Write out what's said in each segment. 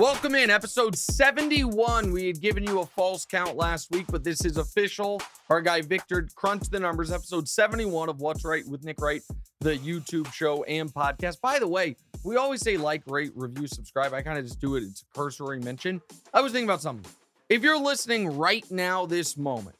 Welcome in episode 71. We had given you a false count last week, but this is official. Our guy Victor crunched the numbers. Episode 71 of What's Right with Nick Wright, the YouTube show and podcast. By the way, we always say like, rate, review, subscribe. I kind of just do it. It's a cursory mention. I was thinking about something. If you're listening right now, this moment,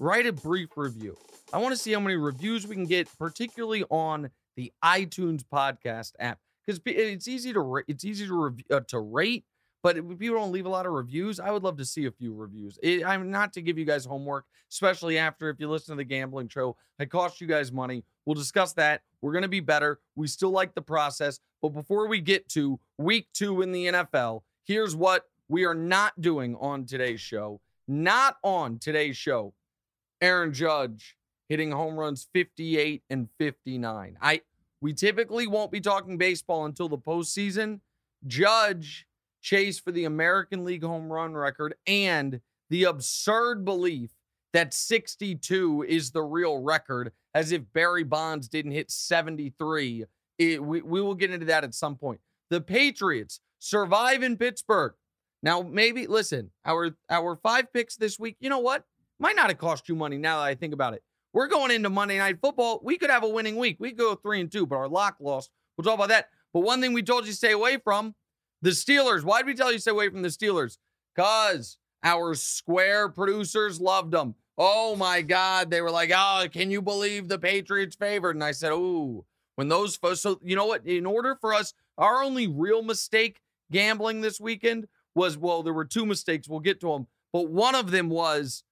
write a brief review. I want to see how many reviews we can get, particularly on the iTunes podcast app, because it's easy to it's easy to rev- uh, to rate but if people don't leave a lot of reviews, I would love to see a few reviews. It, I'm not to give you guys homework, especially after if you listen to the gambling show, it costs you guys money. We'll discuss that. We're going to be better. We still like the process. But before we get to week two in the NFL, here's what we are not doing on today's show. Not on today's show. Aaron Judge hitting home runs 58 and 59. I we typically won't be talking baseball until the postseason. Judge chase for the American League home run record and the absurd belief that 62 is the real record, as if Barry Bonds didn't hit 73. It, we, we will get into that at some point. The Patriots survive in Pittsburgh. Now, maybe listen, our our five picks this week, you know what? Might not have cost you money now that I think about it. We're going into Monday Night Football. We could have a winning week. We go three and two, but our lock lost. We'll talk about that. But one thing we told you to stay away from the Steelers. Why did we tell you to stay away from the Steelers? Because our square producers loved them. Oh my God. They were like, oh, can you believe the Patriots favored? And I said, ooh, when those folks, so you know what? In order for us, our only real mistake gambling this weekend was, well, there were two mistakes. We'll get to them. But one of them was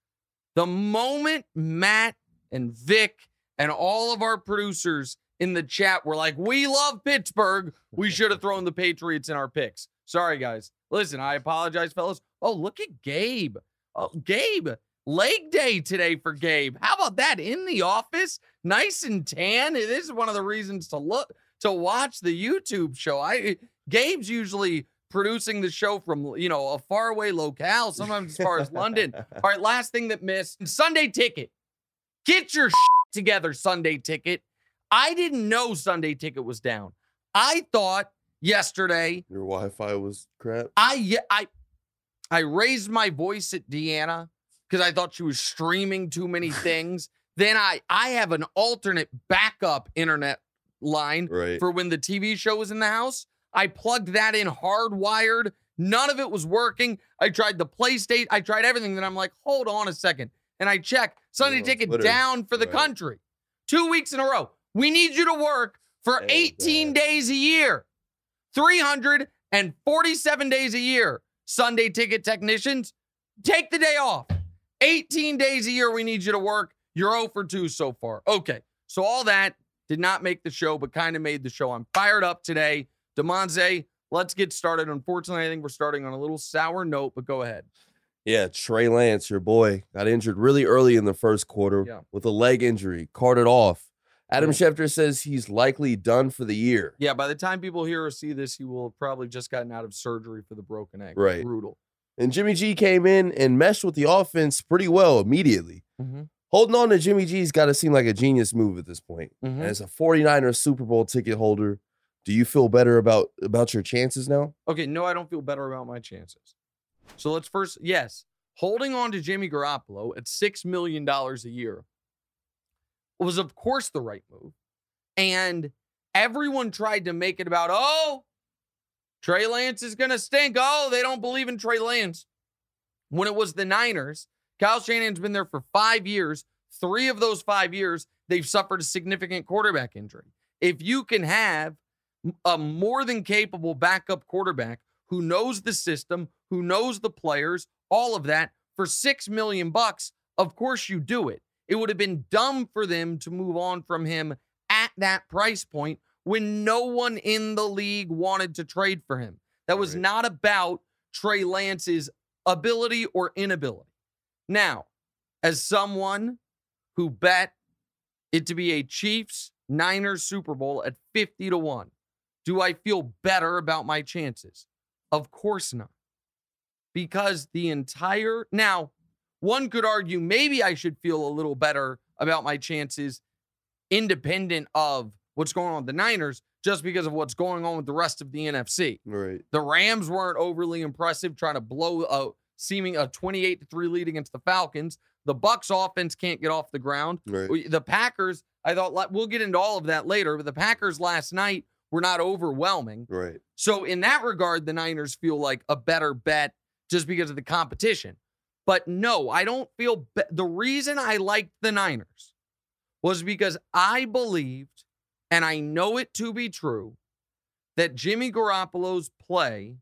the moment Matt and Vic and all of our producers in the chat were like, we love Pittsburgh. We should have thrown the Patriots in our picks. Sorry, guys. Listen, I apologize, fellas. Oh, look at Gabe. Oh, Gabe. Leg day today for Gabe. How about that? In the office, nice and tan. This is one of the reasons to look to watch the YouTube show. I Gabe's usually producing the show from you know a faraway locale, sometimes as far as London. All right, last thing that missed Sunday ticket. Get your together, Sunday ticket. I didn't know Sunday ticket was down. I thought yesterday Your Wi-Fi was crap. I I I raised my voice at Deanna because I thought she was streaming too many things. then I I have an alternate backup internet line Right. for when the TV show was in the house. I plugged that in hardwired. None of it was working. I tried the PlayStation. I tried everything. Then I'm like, hold on a second. And I check Sunday ticket down for the Right. country. Two weeks in a row. We need you to work for Oh, 18 God. days a year. 347 days a year. Sunday ticket technicians, take the day off. 18 days a year we need you to work. You're 0 for 2 so far. Okay. So all that did not make the show, but kind of made the show. I'm fired up today. Demonze, let's get started. Unfortunately, I think we're starting on a little sour note, but go ahead. Yeah, Trey Lance, your boy, got injured really early in the first quarter Yeah. with a leg injury, carted off. Adam Yeah. Schefter says he's likely done for the year. Yeah, by the time people hear or see this, he will have probably just gotten out of surgery for the broken egg. Right. Brutal. And Jimmy G came in and meshed with the offense pretty well immediately. Mm-hmm. Holding on to Jimmy G's got to seem like a genius move at this point. Mhm. As a 49er Super Bowl ticket holder, do you feel better about about your chances now? Okay, no, I don't feel better about my chances. So let's first, yes, holding on to Jimmy Garoppolo at $6 million a year was, of course, the right move. And everyone tried to make it about, oh, Trey Lance is going to stink. Oh, they don't believe in Trey Lance. When it was the Niners, Kyle Shanahan's been there for five years. Three of those five years, they've suffered a significant quarterback injury. If you can have a more than capable backup quarterback who knows the system, who knows the players, all of that for 6 million bucks, of course you do it. It would have been dumb for them to move on from him at that price point when no one in the league wanted to trade for him. That was right. not about Trey Lance's ability or inability. Now, as someone who bet it to be a Chiefs Niners Super Bowl at 50 to 1, do I feel better about my chances? Of course not. Because the entire now, one could argue maybe I should feel a little better about my chances independent of what's going on with the Niners just because of what's going on with the rest of the NFC. Right. The Rams weren't overly impressive trying to blow a seeming a 28 to 3 lead against the Falcons. The Bucks offense can't get off the ground. Right. The Packers, I thought we'll get into all of that later, but the Packers last night were not overwhelming. Right. So in that regard the Niners feel like a better bet just because of the competition. But no, I don't feel be- the reason I liked the Niners was because I believed, and I know it to be true, that Jimmy Garoppolo's play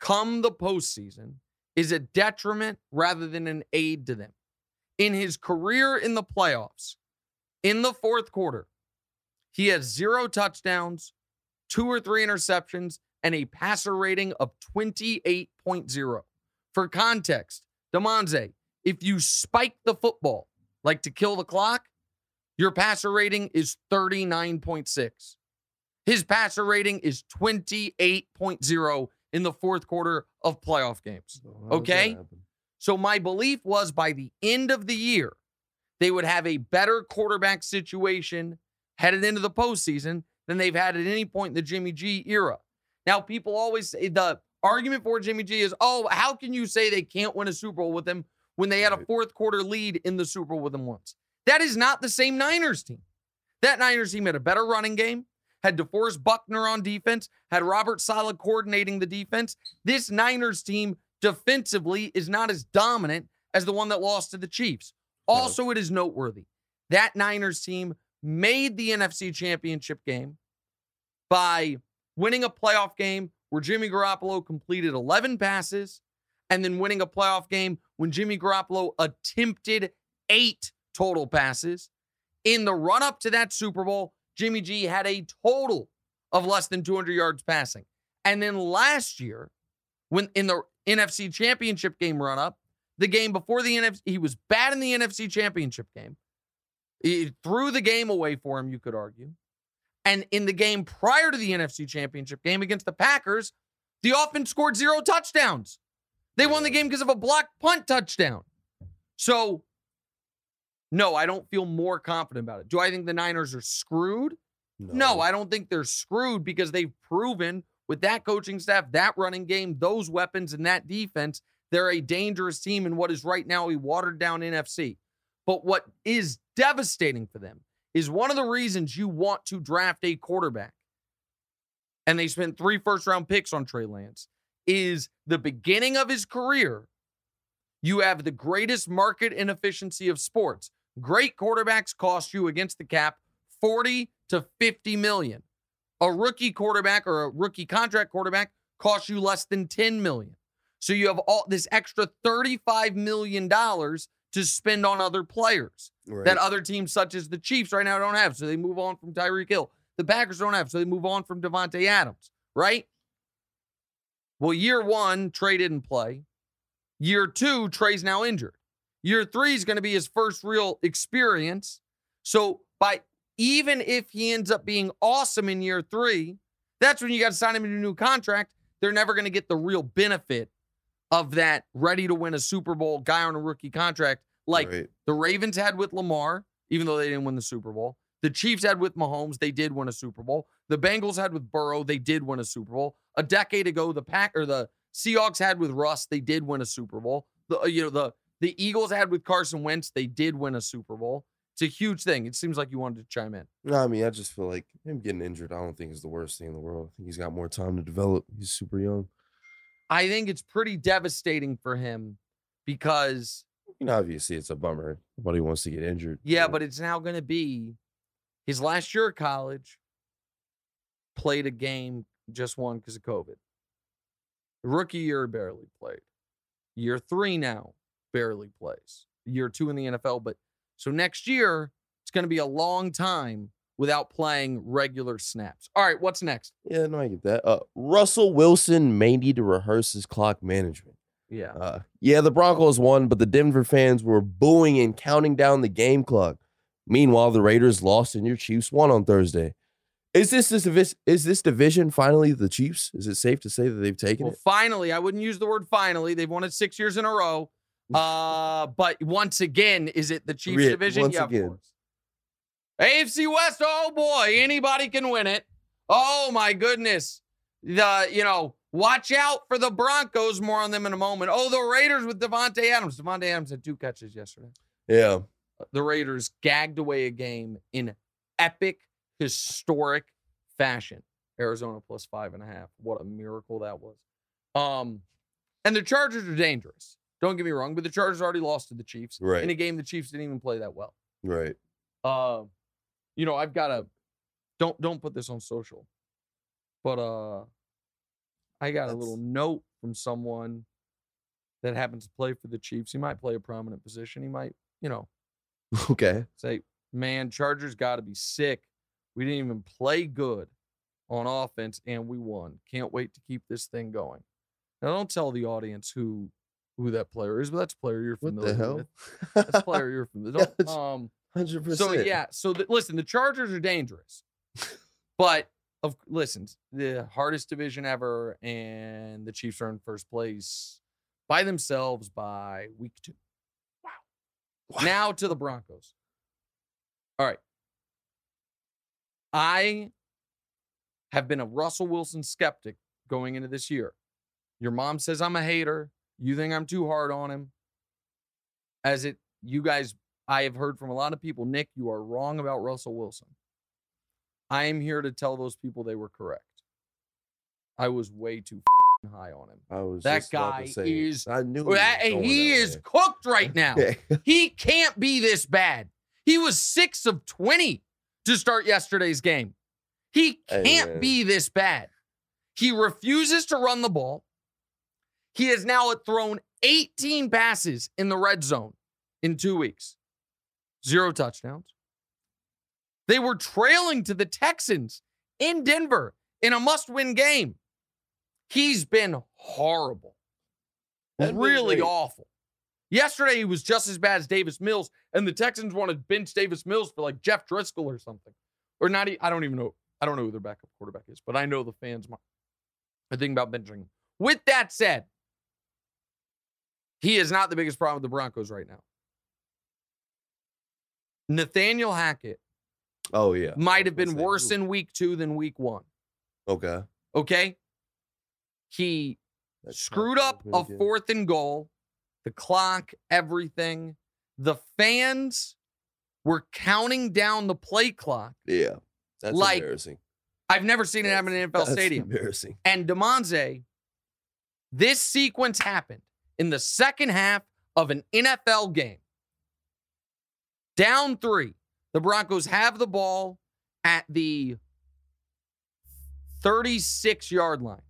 come the postseason is a detriment rather than an aid to them. In his career in the playoffs, in the fourth quarter, he has zero touchdowns, two or three interceptions, and a passer rating of 28.0. For context, Demonze, if you spike the football like to kill the clock, your passer rating is 39.6. His passer rating is 28.0 in the fourth quarter of playoff games. Okay? So my belief was by the end of the year, they would have a better quarterback situation headed into the postseason than they've had at any point in the Jimmy G era. Now, people always say the argument for Jimmy G is, oh, how can you say they can't win a Super Bowl with him when they had a fourth quarter lead in the Super Bowl with him once? That is not the same Niners team. That Niners team had a better running game, had DeForest Buckner on defense, had Robert Saleh coordinating the defense. This Niners team defensively is not as dominant as the one that lost to the Chiefs. Also, it is noteworthy that Niners team made the NFC Championship game by winning a playoff game where Jimmy Garoppolo completed 11 passes, and then winning a playoff game when Jimmy Garoppolo attempted eight total passes. In the run up to that Super Bowl, Jimmy G had a total of less than 200 yards passing. And then last year, when in the NFC Championship game run up, the game before the NFC, he was bad in the NFC Championship game. He threw the game away for him, you could argue. And in the game prior to the NFC Championship game against the Packers, the offense scored zero touchdowns. They won the game because of a blocked punt touchdown. So, no, I don't feel more confident about it. Do I think the Niners are screwed? No, no I don't think they're screwed because they've proven with that coaching staff, that running game, those weapons, and that defense, they're a dangerous team in what is right now a watered down NFC. But what is devastating for them is one of the reasons you want to draft a quarterback. And they spent three first round picks on Trey Lance is the beginning of his career. You have the greatest market inefficiency of sports. Great quarterbacks cost you against the cap 40 to 50 million. A rookie quarterback or a rookie contract quarterback costs you less than 10 million. So you have all this extra 35 million dollars to spend on other players right. that other teams such as the Chiefs right now don't have. So they move on from Tyreek Hill. The Packers don't have, so they move on from Davante Adams, right? Well, year one, Trey didn't play. Year two, Trey's now injured. Year three is going to be his first real experience. So by even if he ends up being awesome in year three, that's when you got to sign him to a new contract. They're never going to get the real benefit of that ready to win a Super Bowl guy on a rookie contract like right. the Ravens had with Lamar, even though they didn't win the Super Bowl. The Chiefs had with Mahomes, they did win a Super Bowl. The Bengals had with Burrow, they did win a Super Bowl. A decade ago, the Pack or the Seahawks had with Russ, they did win a Super Bowl. The uh, you know the the Eagles had with Carson Wentz, they did win a Super Bowl. It's a huge thing. It seems like you wanted to chime in. No, I mean, I just feel like him getting injured. I don't think is the worst thing in the world. I think he's got more time to develop. He's super young. I think it's pretty devastating for him because You know, obviously, it's a bummer. Nobody wants to get injured. Yeah, but it's now going to be his last year of college. Played a game, just one because of COVID. Rookie year barely played. Year three now barely plays. Year two in the NFL, but so next year it's going to be a long time without playing regular snaps. All right, what's next? yeah, no, I get that. Uh, Russell Wilson may need to rehearse his clock management. Yeah, Uh, yeah, the Broncos won, but the Denver fans were booing and counting down the game clock. Meanwhile, the Raiders lost and your Chiefs won on Thursday. Is this this is this division finally the Chiefs? Is it safe to say that they've taken Well, it? finally, I wouldn't use the word finally. They've won it six years in a row. Uh, but once again, is it the Chiefs Yeah, division? once yeah, of again. course. AFC West, oh boy, anybody can win it. Oh my goodness. The, you know, watch out for the Broncos. More on them in a moment. Oh, the Raiders with Davante Adams. Davante Adams had two catches yesterday. Yeah, The Raiders gagged away a game in epic, historic fashion. Arizona plus five and a half. What a miracle that was. Um, and the Chargers are dangerous. Don't get me wrong, but the Chargers already lost to the Chiefs Right. in a game the Chiefs didn't even play that well. right. Uh, you know, I've got a don't don't put this on social, but uh, I got a little note from someone that happens to play for the Chiefs. He might play a prominent position. He might, you know, Okay. say, man, Chargers got to be sick. We didn't even play good on offense and we won. Can't wait to keep this thing going. Now, don't tell the audience who who that player is, but that's a player you're What familiar the hell? with. That's a player you're familiar with. Um, Hundred percent. so yeah, so the, listen, the Chargers are dangerous, but of listen, the hardest division ever, and the Chiefs are in first place by themselves by week two. Wow. Now to the Broncos. All right, I have been a Russell Wilson skeptic going into this year. Your mom says I'm a hater. You think I'm too hard on him. As it, you guys I have heard from a lot of people, Nick, you are wrong about Russell Wilson. I am here to tell those people they were correct. I was way too high on him. I was That guy say, is- I knew he, he is that cooked right now. he can't be this bad. He was six of 20 to start yesterday's game. He can't be this bad. He refuses to run the ball. He has now thrown 18 passes in the red zone in two weeks, zero touchdowns. They were trailing to the Texans in Denver in a must win game. He's been horrible That'd really awful. Yesterday he was just as bad as Davis Mills, and the Texans wanted to bench Davis Mills for like Jeff Driskel or something, or not. I don't even know. I don't know who their backup quarterback is, but I know the fans are thinking about benching him. With that said, he is not the biggest problem with the Broncos right now. Nathaniel Hackett Oh yeah. might have been worse ooh. in week two than week one. Okay. Okay. He That screwed up a fourth and goal, the clock, everything. The fans were counting down the play clock. Yeah. That's Like, embarrassing. I've never seen it happen in an NFL That's stadium. Embarrassing. And Demonze, this sequence happened in the second half of an NFL game. Down three. The Broncos have the ball at the 36 yard line,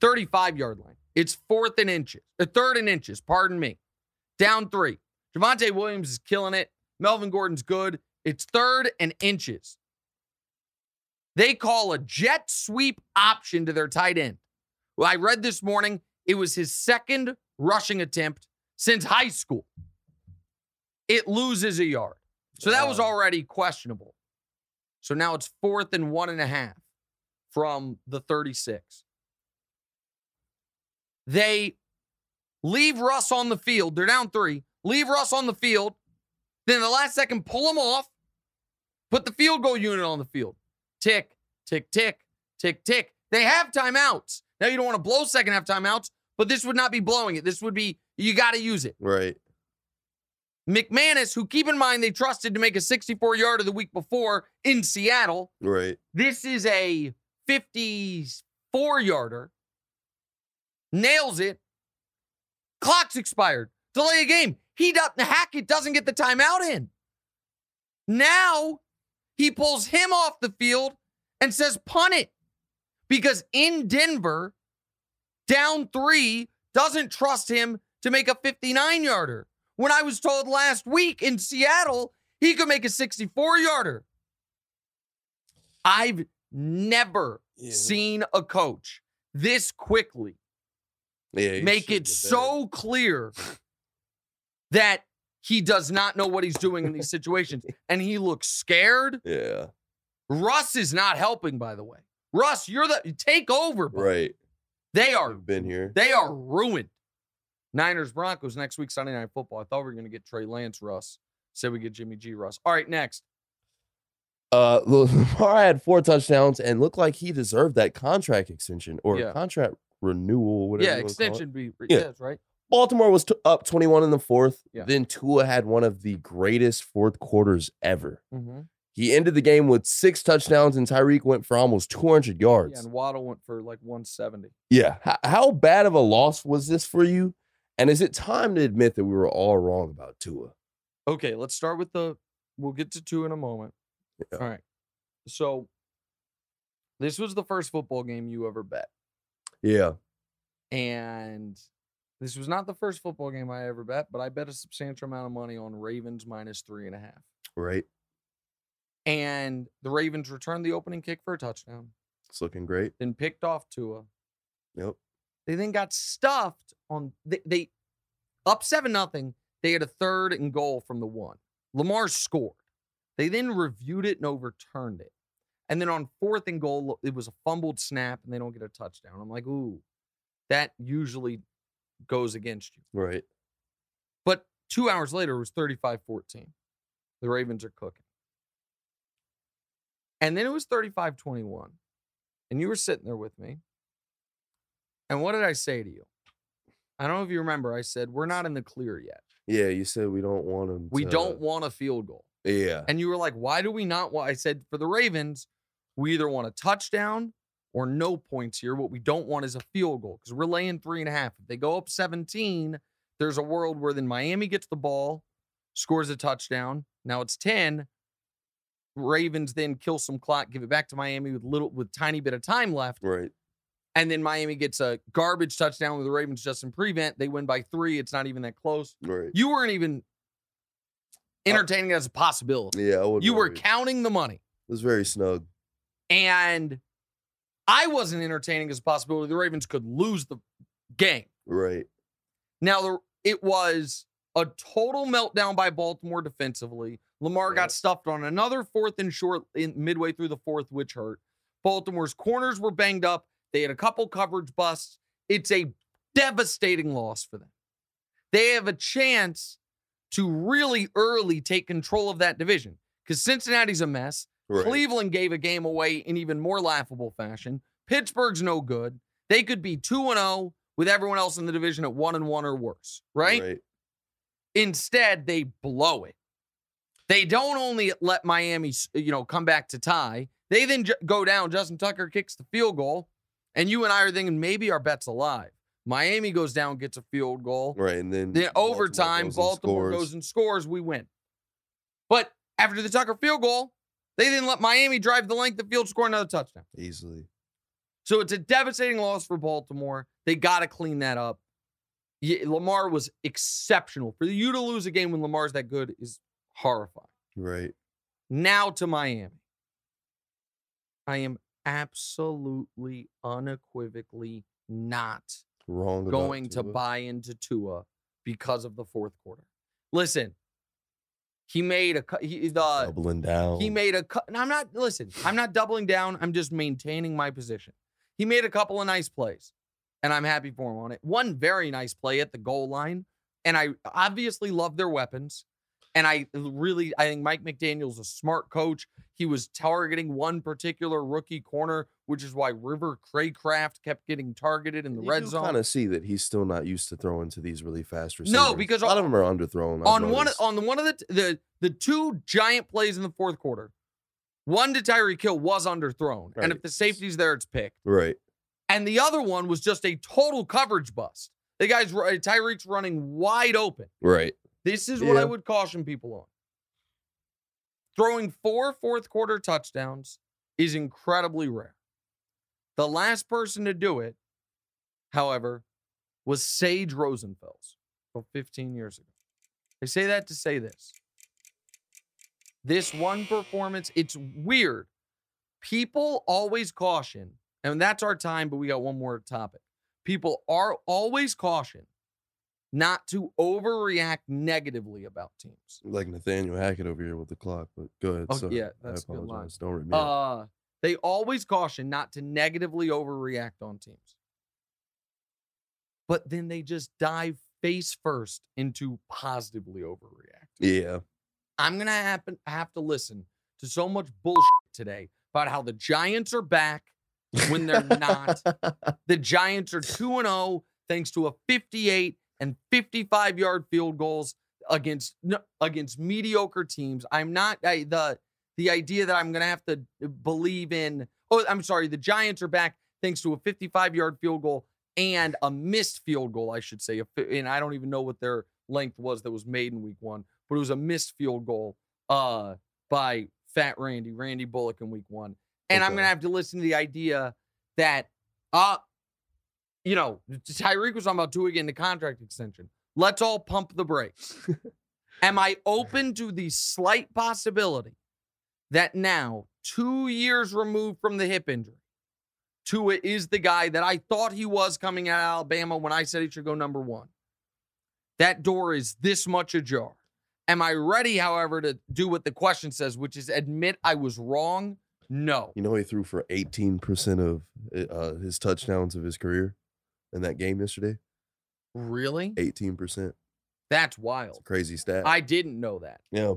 35 yard line. It's fourth and inches, uh, third and inches, pardon me. Down three. Javonte Williams is killing it. Melvin Gordon's good. It's third and inches. They call a jet sweep option to their tight end. Well, I read this morning it was his second rushing attempt since high school. It loses a yard. So that was already questionable. So now it's fourth and one and a half from the 36. They leave Russ on the field. They're down three. Leave Russ on the field. Then the last second, pull him off. Put the field goal unit on the field. Tick, tick, tick, tick, tick. They have timeouts. Now you don't want to blow second half timeouts, but this would not be blowing it. This would be, you got to use it. Right. McManus, who keep in mind they trusted to make a 64 yarder the week before in Seattle, Right. this is a 54 yarder. Nails it. Clock's expired. Delay a game. He doesn't hack it, doesn't get the timeout in. Now he pulls him off the field and says punt it. Because in Denver, down three, doesn't trust him to make a 59 yarder. When I was told last week in Seattle, he could make a 64 yarder. I've never Yeah. seen a coach this quickly Yeah. make it so clear that he does not know what he's doing in these situations and he looks scared. Yeah. Russ is not helping, by the way. Russ, you're the take over. Right. They are I've been here. they are ruined. Niners Broncos next week Sunday night football. I thought we were going to get Trey Lance Russ. Said we get Jimmy G Russ. All right, next. Uh, Lamar had four touchdowns and looked like he deserved that contract extension or Yeah. contract renewal, whatever. yeah, you wanna call it. extension be Yeah. yes, right? Baltimore was t- up 21 in the fourth. Yeah. Then Tua had one of the greatest fourth quarters ever. Mm-hmm. He ended the game with six touchdowns, and Tyreek went for almost 200 Yeah, yards. and Waddle went for like 170. Yeah. H- how bad of a loss was this for you? And is it time to admit that we were all wrong about Tua? Okay, let's start with the. We'll get to two in a moment. Yeah. All right. So, this was the first football game you ever bet, Yeah. and this was not the first football game I ever bet, but I bet a substantial amount of money on Ravens minus three and a half. Right. And the Ravens returned the opening kick for a touchdown, It's looking great. then picked off Tua. Yep. They then got stuffed on they, they up seven nothing. They had a third and goal from the one. Lamar scored. They then reviewed it and overturned it. And then on fourth and goal, it was a fumbled snap and they don't get a touchdown. I'm like, ooh, that usually goes against you. Right. But two hours later, it was 35 14. The Ravens are cooking. And then it was 35 21. And you were sitting there with me. And what did I say to you? I don't know if you remember. I said, We're not in the clear yet. Yeah. You said we don't want him. We to- don't want a field goal. Yeah. And you were like, Why do we not want? I said, For the Ravens, we either want a touchdown or no points here. What we don't want is a field goal because we're laying three and a half. If they go up 17, there's a world where then Miami gets the ball, scores a touchdown. Now it's 10. Ravens then kill some clock, give it back to Miami with little with tiny bit of time left. Right. And then Miami gets a garbage touchdown with the Ravens just in prevent. They win by three. It's not even that close. Right. You weren't even entertaining it as a possibility. Yeah. You were worry. counting the money. It was very snug. And I wasn't entertaining as a possibility the Ravens could lose the game. Right. Now, the, it was a total meltdown by Baltimore defensively. Lamar Yep. got stuffed on another fourth and short in midway through the fourth, which hurt. Baltimore's corners were banged up. They had a couple coverage busts. It's a devastating loss for them. They have a chance to really early take control of that division because Cincinnati's a mess. Right. Cleveland gave a game away in even more laughable fashion. Pittsburgh's no good. They could be 2 and 0 with everyone else in the division at 1 and 1 or worse, right? Right. Instead, they blow it. They don't only let Miami, you know, come back to tie. They then ju- go down. Justin Tucker kicks the field goal, and you and I are thinking maybe our bet's alive. Miami goes down, gets a field goal. Right. And then Then Baltimore overtime, goes Baltimore scores. goes and scores. We win. But after the Tucker field goal, they didn't let Miami drive the length of the field, score another touchdown. easily. So it's a devastating loss for Baltimore. They got to clean that up. Yeah, Lamar was exceptional. For you to lose a game when Lamar's that good is horrifying. Right. Now to Miami. I am absolutely unequivocally not Wrong. going to Tua. buy into Tua because of the fourth quarter. Listen, he made a cu- he the doubling down. he made a. and I'm not listen. I'm not doubling down. I'm just maintaining my position. He made a couple of nice plays, and I'm happy for him on it. One very nice play at the goal line, and I obviously love their weapons. And I really, I think Mike McDaniel's a smart coach. He was targeting one particular rookie corner which is why River Craycraft kept getting targeted in the You red zone. kind of see that he's still not used to throwing to these really fast receivers. No, because a lot on- of them are underthrown. On one on the one of the the the two giant plays in the fourth quarter, one to Tyreek Hill was underthrown, and if the safety's there, it's picked. right. And the other one was just a total coverage bust. The guy's Tyreek's running wide open. Right. This is what I would caution people on. Throwing four fourth quarter touchdowns is incredibly rare. The last person to do it, however, was Sage Rosenfels about 15 years ago. I say that to say this. This one performance, it's weird. People always caution, and that's our time, but we got one more topic. People are always caution not to overreact negatively about teams. Like Nathaniel Hackett over here with the clock, but go ahead. Oh, sorry. yeah, that's I apologize. Don't rip me. Uh, they always caution not to negatively overreact on teams. But then they just dive face first into positively overreact. Yeah. I'm gonna happen have to listen to so much bullshit today about how the Giants are back when they're not. The Giants are 2 and 0 thanks to a 58 and 55 yard field goals against against mediocre teams. I'm not I, the the idea that I'm going to have to believe in Oh, I'm sorry, the Giants are back thanks to a 55 yard field goal and a missed field goal, I should say. And I don't even know what their length was that was made in week 1, but it was a missed field goal uh by Fat Randy, Randy Bullock in week 1. And I'm going to have to listen to the idea that uh you know, Tyreek was talking about Tua getting the contract extension. Let's all pump the brakes. Am I open to the slight possibility that now, two years removed from the hip injury, Tua is the guy that I thought he was coming out of Alabama when I said he should go number one? That door is this much ajar. Am I ready, however, to do what the question says, which is admit I was wrong? No. You know, he threw for 18% of uh, his touchdowns of his career in that game yesterday. Really? 18%. That's It's a wild. crazy stat. I didn't know that. yeah.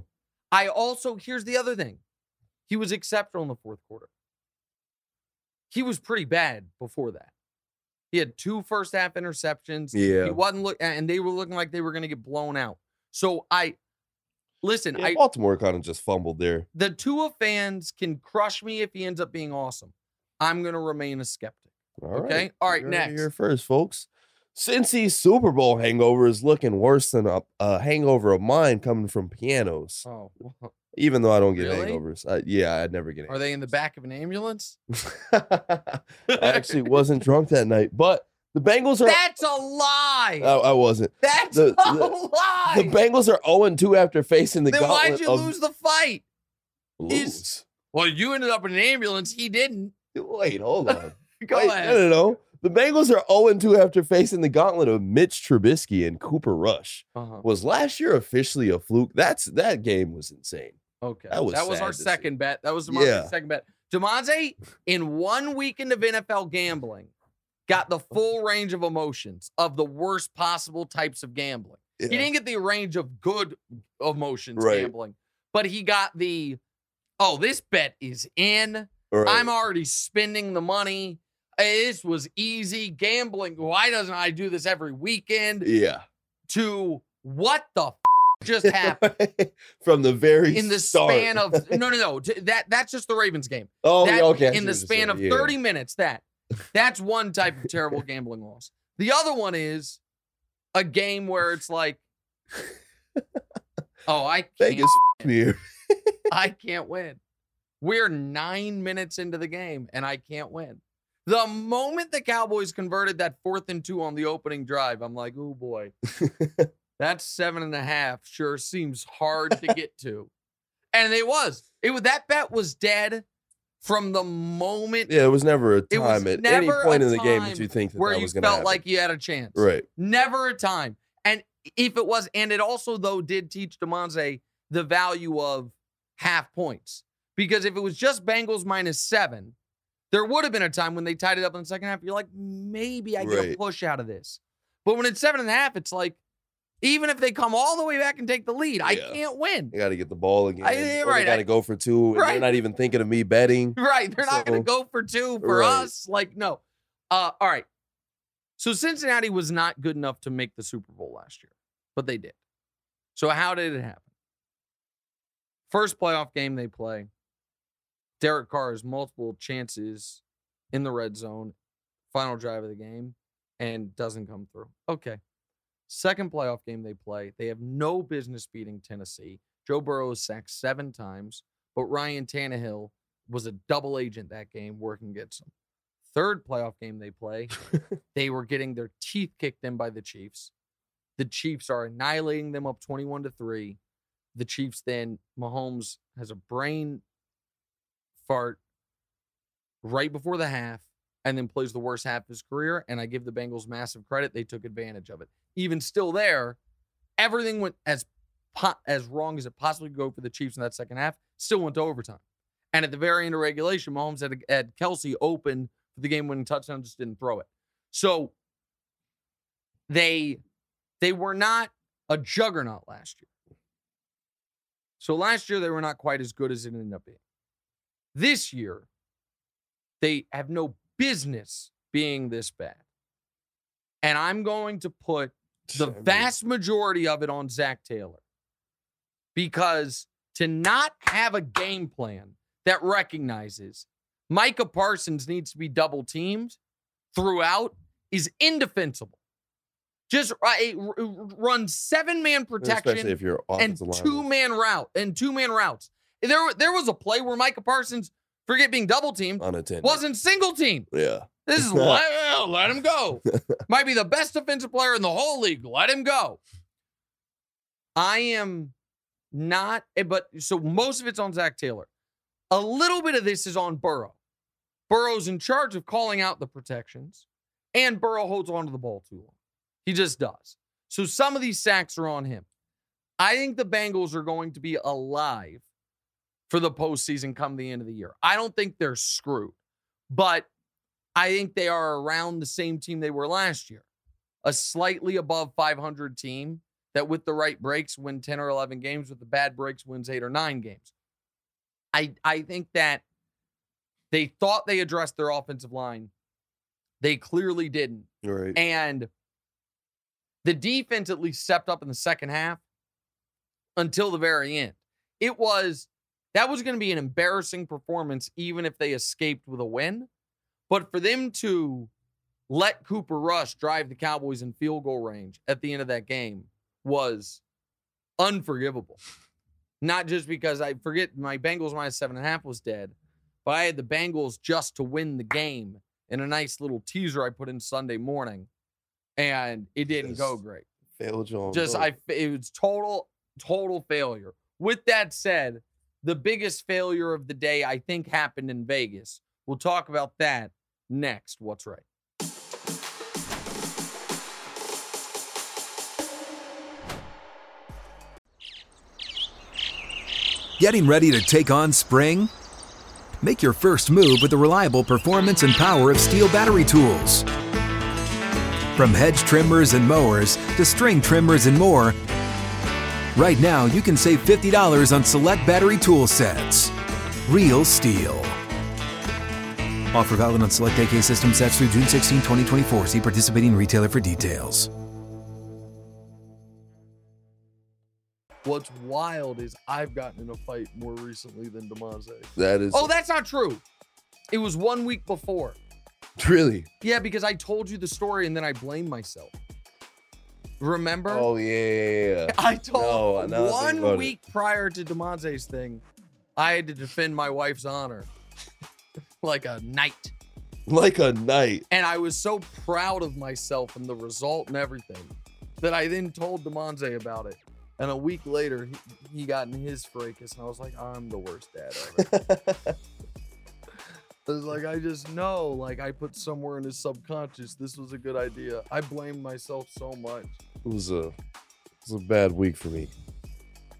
I also, here's the other thing. He was exceptional in the fourth quarter. He was pretty bad before that. He had two first half interceptions. Yeah. He wasn't look and they were looking like they were going to get blown out. So I listen, Yeah, I Baltimore kind of just fumbled there. the Tua fans can crush me if he ends up being awesome. I'm going to remain a skeptic. All right. Okay? All right, You heard it next. Here first, folks. Cincy's Super Bowl hangover is looking worse than a, a hangover of mine coming from pianos. Oh, Even though I don't get Really? hangovers. I, yeah, I'd never get are they in the back of an ambulance? I actually wasn't drunk that night, but the Bengals are. That's a lie. I, I wasn't. That's the- a the- lie. The Bengals are 0 2 after facing the then gauntlet why'd you of lose the fight? lose. Well, you ended up in an ambulance. He didn't. Wait, hold on. Go Wait, ahead. No, no, no. The Bengals are 0 2 after facing the gauntlet of Mitch Trubisky and Cooper Rush. Uh-huh. Was last year officially a fluke? That's that game was insane. Okay. That was sad our to see. second bet. That was Demonte's Yeah. second bet. Demonte, in one weekend of NFL gambling, got the full range of emotions of the worst possible types of gambling. Yeah. He didn't get the range of good emotions Right. gambling, but he got the, oh, this bet is in. Right. I'm already spending the money. This was easy gambling. Why doesn't I do this every weekend? yeah. To what the f- just happened From the very in the start. span of no, no, no. That that's just the Ravens game. oh, That- okay. In the span of. Yeah. 30 minutes, that that's one type of terrible gambling loss. The other one is a game where it's like, oh, I can't, Vegas here. I can't win. We're nine minutes into the game and I can't win. The moment the Cowboys converted that fourth and two on the opening drive, I'm like, oh boy, that's seven and a half. Sure seems hard to get to. And it was. It was that bet was dead from the moment Yeah, it was never a time at any point in the game that you think that where that you was going felt to happen. like you had a chance. right. Never a time. And if it was, and it also though did teach Demonze the value of half points. Because if it was just Bengals minus seven, there would have been a time when they tied it up in the second half. You're like, maybe I get a push out of this. But when it's seven and a half, it's like, Even if they come all the way back and take the lead, I can't win. I got to get the ball again. I- or they got to go for two. And Right. They're not even thinking of me betting. Right. They're not going to go for two for Right. us. Like, no. Uh, all right. So Cincinnati was not good enough to make the Super Bowl last year, but they did. So how did it happen? First playoff game they play. Derek Carr has multiple chances in the red zone, final drive of the game, and doesn't come through. Okay. Second playoff game they play. They have no business beating Tennessee. Joe Burrow is sacked seven times, but Ryan Tannehill was a double agent that game working against them. Third playoff game they play, they were getting their teeth kicked in by the Chiefs. The Chiefs are annihilating them up 21 to 3. The Chiefs then Mahomes has a brain fart right before the half and then plays the worst half of his career and I give the Bengals massive credit they took advantage of it. Even still there, everything went as po- as wrong as it possibly could go for the Chiefs in that second half. Still went to overtime. And at the very end of regulation, Mahomes had, had Kelce open for the game winning touchdown, just didn't throw it. So they they were not a juggernaut last year. So last year they were not quite as good as it ended up being. This year, they have no business being this bad. And I'm going to put the vast majority of it on Zac Taylor. Because to not have a game plan that recognizes Micah Parsons needs to be double teamed throughout is indefensible. Just a- r- r- run seven man protection and two man route and two man routes. There, there was a play where Micah Parsons, forget being double teamed, unattended. wasn't single team. Yeah. This is let, let him go. Might be the best defensive player in the whole league. Let him go. I am not, eh, but so most of it's on Zac Taylor. A little bit of this is on Burrow. Burrow's in charge of calling out the protections, and Burrow holds onto the ball too long. He just does. So some of these sacks are on him. I think the Bengals are going to be alive for the postseason come the end of the year. I don't think they're screwed, but I think they are around the same team they were last year. A slightly above 500 team that, with the right breaks, win 10 or 11 games, with the bad breaks, wins eight or nine games. I, I think that they thought they addressed their offensive line. They clearly didn't. Right. And the defense at least stepped up in the second half until the very end. It was that was going to be an embarrassing performance, even if they escaped with a win. But for them to let Cooper Rush drive the Cowboys in field goal range at the end of that game was unforgivable. Not just because I forget my Bengals minus seven and a half was dead, but I had the Bengals just to win the game in a nice little teaser I put in Sunday morning, and it didn't go great. Failed Just. I, it was total, total failure. With that said, the biggest failure of the day I think happened in Vegas. We'll talk about that next. What's right? Getting ready to take on spring? Make your first move with the reliable performance and power of STIHL battery tools. From hedge trimmers and mowers to string trimmers and more, right now you can save $50 on select battery tool sets. Real STIHL. Offer valid on select AK system sets through June 16, 2024. See participating retailer for details. What's wild is I've gotten in a fight more recently than Demonze. that is Oh, that's not true. It was one week before. really. Yeah, because I told you the story and then I blamed myself. Remember? Oh yeah. I told No, now I think one about it. week prior to Demonte's thing, I had to defend my wife's honor like a knight. Like a knight. And I was so proud of myself and the result and everything that I then told Demonte about it. And a week later, he, he got in his fracas, and I was like, I'm the worst dad ever. Like, I just know, like, I put somewhere in his subconscious this was a good idea. I blame myself so much. It was a it was a bad week for me.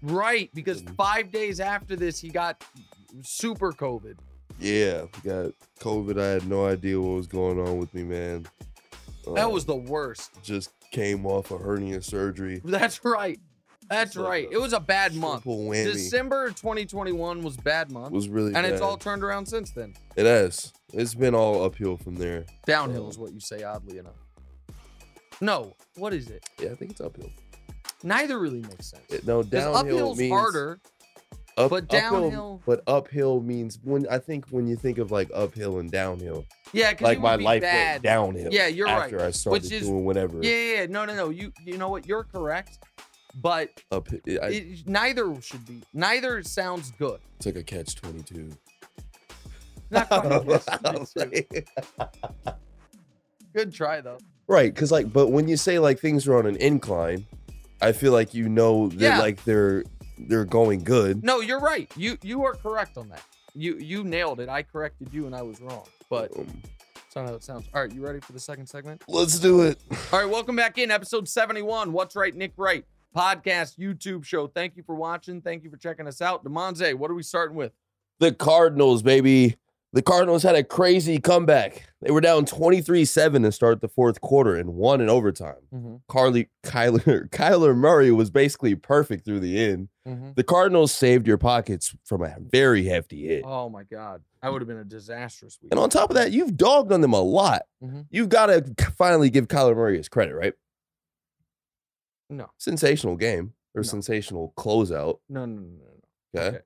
Right, because Mhm. five days after this, he got super COVID. Yeah, got COVID. I had no idea what was going on with me, man. That Uh, was the worst. just came off a hernia surgery. That's right. That's like right. It was a bad month. Whammy. December 2021 was bad month. was really and it's all turned around since then. It has. It's been all uphill from there. Downhill is what you say, oddly enough. No, what is it? Yeah, I think it's uphill. Neither really makes sense. It- no, downhill uphill's means harder. up- but uphill- downhill- but uphill means when I think when you think of like uphill and downhill, Yeah, because like you my be life bad. went downhill. Yeah, you're right. after I started is- doing whatever. Yeah, yeah, yeah. No, no, no. You you know what? You're correct. But Up, I, it, neither should be. Neither sounds good. it's like a catch twenty two. Not quite. good try though. right, because like, but when you say like things are on an incline, I feel like you know that Yeah. like they're they're going good. No, you're right. You you are correct on that. You you nailed it. I corrected you and I was wrong. But Um, that's not how it sounds. All right, you ready for the second segment? let's do it. All right, welcome back in episode 71. What's Wright, Nick Wright? Podcast, YouTube show. Thank you for watching. Thank you for checking us out. Demonze, what are we starting with? The Cardinals, baby. The Cardinals had a crazy comeback. They were down 23-7 to start the fourth quarter and won in overtime. Mm-hmm. Carly Kyler Kyler Murray was basically perfect through the end. Mm-hmm. The Cardinals saved your pockets from a very hefty hit. Oh my God, that would have been a disastrous week. And on top of that, you've dogged on them a lot. Mhm. You've got to finally give Kyler Murray his credit, right? No, Sensational game or No. sensational closeout. no, no, no, no, no. Okay. Okay.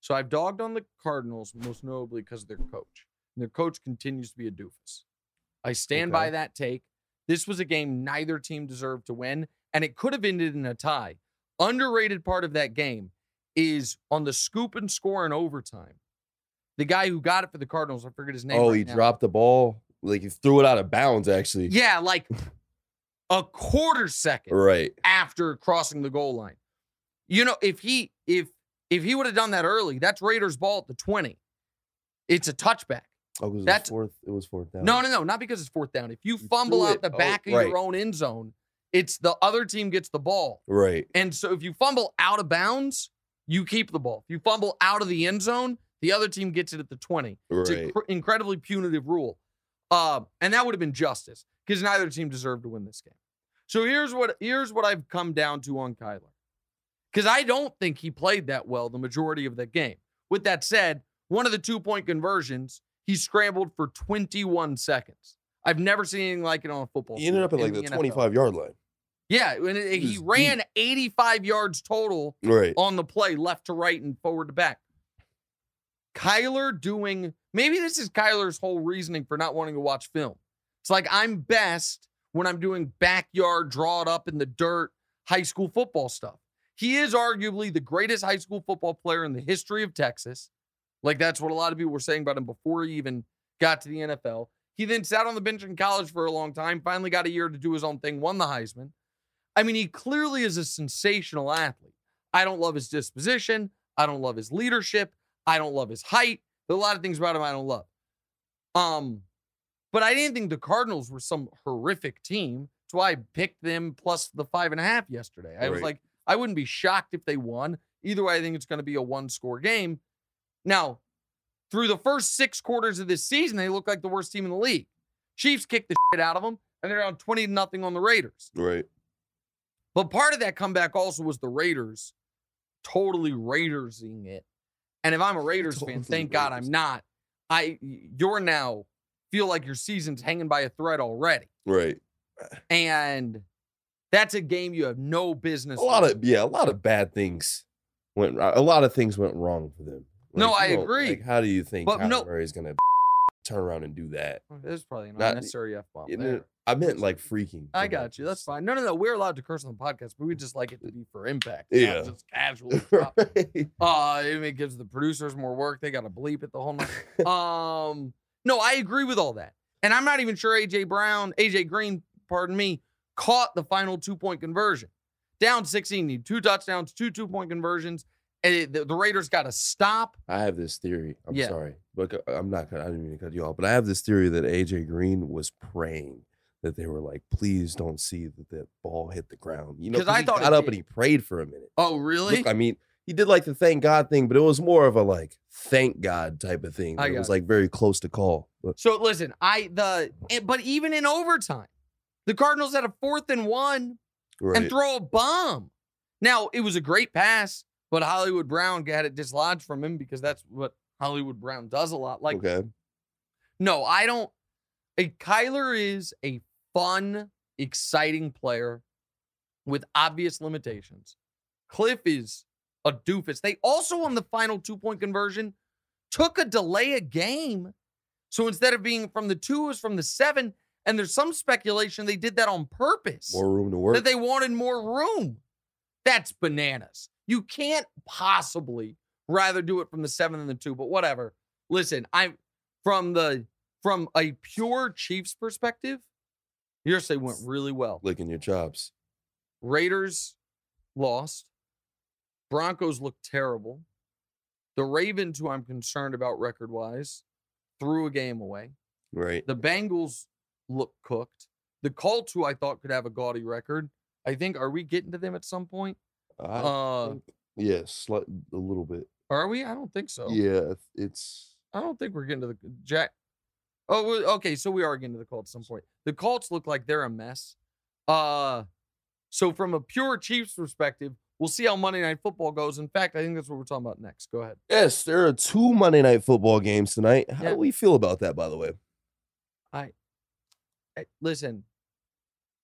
So I've dogged on the Cardinals most notably because of their coach. And their coach continues to be a doofus. I stand by that take. This was a game neither team deserved to win, and it could have ended in a tie. Underrated part of that game is on the scoop and score in overtime. The guy who got it for the Cardinals, I forget his name. Oh, right he now. dropped the ball. Like he threw it out of bounds, actually. Yeah, like a quarter second Right. after crossing the goal line. You know, if he if if he would have done that early, that's Raiders ball at the 20. It's a touchback. Oh, it was That's- fourth. It was fourth down. No, no, no, not because it's fourth down. If you You fumble out the Oh, back of right. your own end zone, it's the other team gets the ball. Right. And so if you fumble out of bounds, you keep the ball. If you fumble out of the end zone, the other team gets it at the 20. It's an Right. incredibly punitive rule. Uh, and that would have been justice because neither team deserved to win this game. So here's what here's what I've come down to on Kyler. Because I don't think he played that well the majority of the game. With that said, one of the two-point conversions, he scrambled for 21 seconds. I've never seen anything like it on a football. He ended up at like in the 25 yard line. Yeah, and it- he ran 85 yards total Right. on the play, left to right and forward to back. Kyler doing maybe this is Kyler's whole reasoning for not wanting to watch film. It's like I'm best when I'm doing backyard, draw it up in the dirt, high school football stuff. He is arguably the greatest high school football player in the history of Texas. Like that's what a lot of people were saying about him before he even got to the NFL. He then sat on the bench in college for a long time, finally got a year to do his own thing, won the Heisman. I mean, he clearly is a sensational athlete. I don't love his disposition. I don't love his leadership. I don't love his height. There are a lot of things about him I don't love. Um, but I didn't think the Cardinals were some horrific team. That's why I picked them plus the five and a half yesterday. I was like, I wouldn't be shocked if they won. Either way, I think it's going to be a one score game. Now, through the first six quarters of this season, they look like the worst team in the league. Chiefs kicked the shit out of them, and they're on 20 to nothing on the Raiders. Right. But part of that comeback also was the Raiders totally Raidersing it. And if I'm a Raiders fan, Totally thank God I'm not. I you're now feel like your season's hanging by a thread already. Right. And that's a game you have no business. A lot losing. of yeah, a lot of bad things went. A lot of things went wrong for them. No, I agree. Like, how do you think But Kyler no- Murray's gonna turn around and do that? There's probably an Not- unnecessary F bomb. I meant like freaking. I got you. That's fine. No, no, no. We're allowed to curse on the podcast, but we just like it to be for impact. Yeah. Just casually. drop. Right. Uh, it gives the producers more work. They got to bleep it the whole night. um, no, I agree with all that, and I'm not even sure AJ Brown, AJ Green, pardon me, caught the final two point conversion. Down 16, need two touchdowns, two two point conversions. And it- the, the Raiders got to stop. I have this theory. I'm Yeah. sorry, but uh, I'm not. gonna- I didn't mean to cut you off, but I have this theory that AJ Green was praying that they were like, "Please don't see that that ball hit the ground." You know, 'Cause I he thought got up did. and he prayed for a minute. Oh, really? Look, I mean, he did like the thank God thing, but it was more of a like thank God type of thing. It was like very close to call. But So listen, I the but even in overtime, The Cardinals had a fourth and one Right. and throw a bomb. Now, it was a great pass, but Hollywood Brown got it dislodged from him because that's what Hollywood Brown does a lot. Like, okay. no, I don't. A Kyler is a fun, exciting player with obvious limitations. Kliff is a doofus. They also, on the final two point conversion, took a delay a game. So instead of being from the two, it was from the seven. And there's some speculation they did that on purpose More room to work. that they wanted more room. That's bananas. You can't possibly rather do it from the seven than the two, but whatever. Listen, I'm from the from a pure Chiefs perspective, hearsay went really well. Licking your chops. Raiders lost. Broncos look terrible. The Ravens, who I'm concerned about record wise, threw a game away. Right. The Bengals look cooked. The Colts, who I thought could have a gaudy record, I think, are we getting to them at some point? Uh, think- slight, a little bit. are we? I don't think so. Yeah, it's I don't think we're getting to the Jack. Oh, okay. So we are getting to the Colts at some point. The Colts look like they're a mess. Uh, so from a pure Chiefs perspective, we'll see how Monday Night Football goes. In fact, I think that's what we're talking about next. Go ahead. yes. There are two Monday night football games tonight. How Yeah. do we feel about that? By the way, I listen,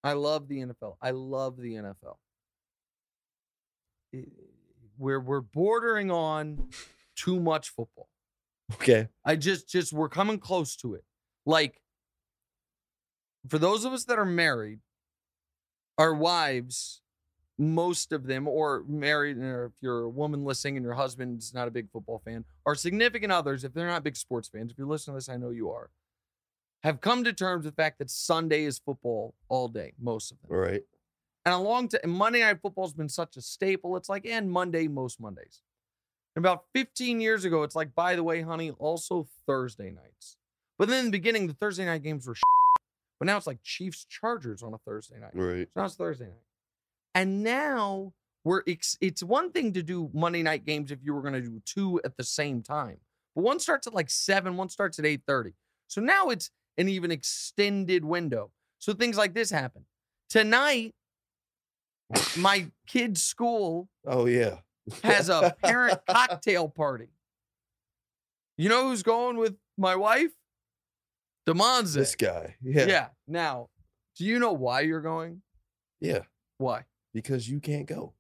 I love the NFL. I love the NFL. We're we're bordering on too much football. okay. I just just we're coming close to it. Like for those of us that are married, our wives, most of them, or married, or if you're a woman listening and your husband's not a big football fan, our significant others, if they're not big sports fans, if you're listening to this, I know you are, have come to terms with the fact that Sunday is football all day, most of them. Right. And a long time, Monday Night Football's been such a staple. It's like, and Monday, most Mondays. And about 15 years ago, it's like, by the way, honey, also Thursday nights. But then in the beginning, the Thursday night games were but now it's like Chiefs Chargers on a Thursday night. Right. So now it's Thursday night. And now we're ex- it's one thing to do Monday night games if you were going to do two at the same time. But one starts at like 7, one starts at 8:30. So now it's an even extended window. So things like this happen. Tonight my kid's school Oh yeah. has a parent cocktail party. You know who's going with my wife? Demonze. this guy. Yeah. yeah. Now, do you know why you're going? Yeah. Why? Because you can't go.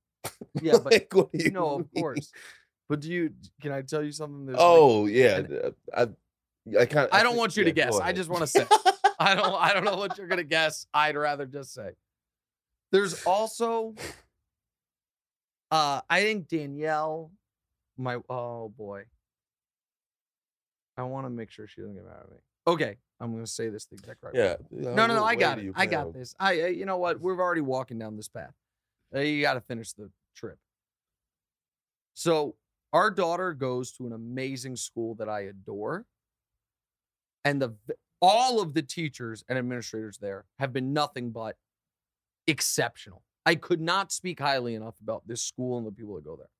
Yeah, but Like, do you no, of course. But do you? Can I tell you something? That's like- Oh yeah. and- I. I kind. I don't want you to guess. I just want to say. I don't. I don't know what you're gonna guess. I'd rather just say. There's also. Uh, I think Danielle, my oh boy. I want to make sure she doesn't get mad at me. Okay, I'm gonna say this the exact right. way. yeah. No, no, no. I got it. I got this. I. uh, You know what? We're already walking down this path. Uh, You got to finish the trip. So our daughter goes to an amazing school that I adore, and the all of the teachers and administrators there have been nothing but exceptional. I could not speak highly enough about this school and the people that go there.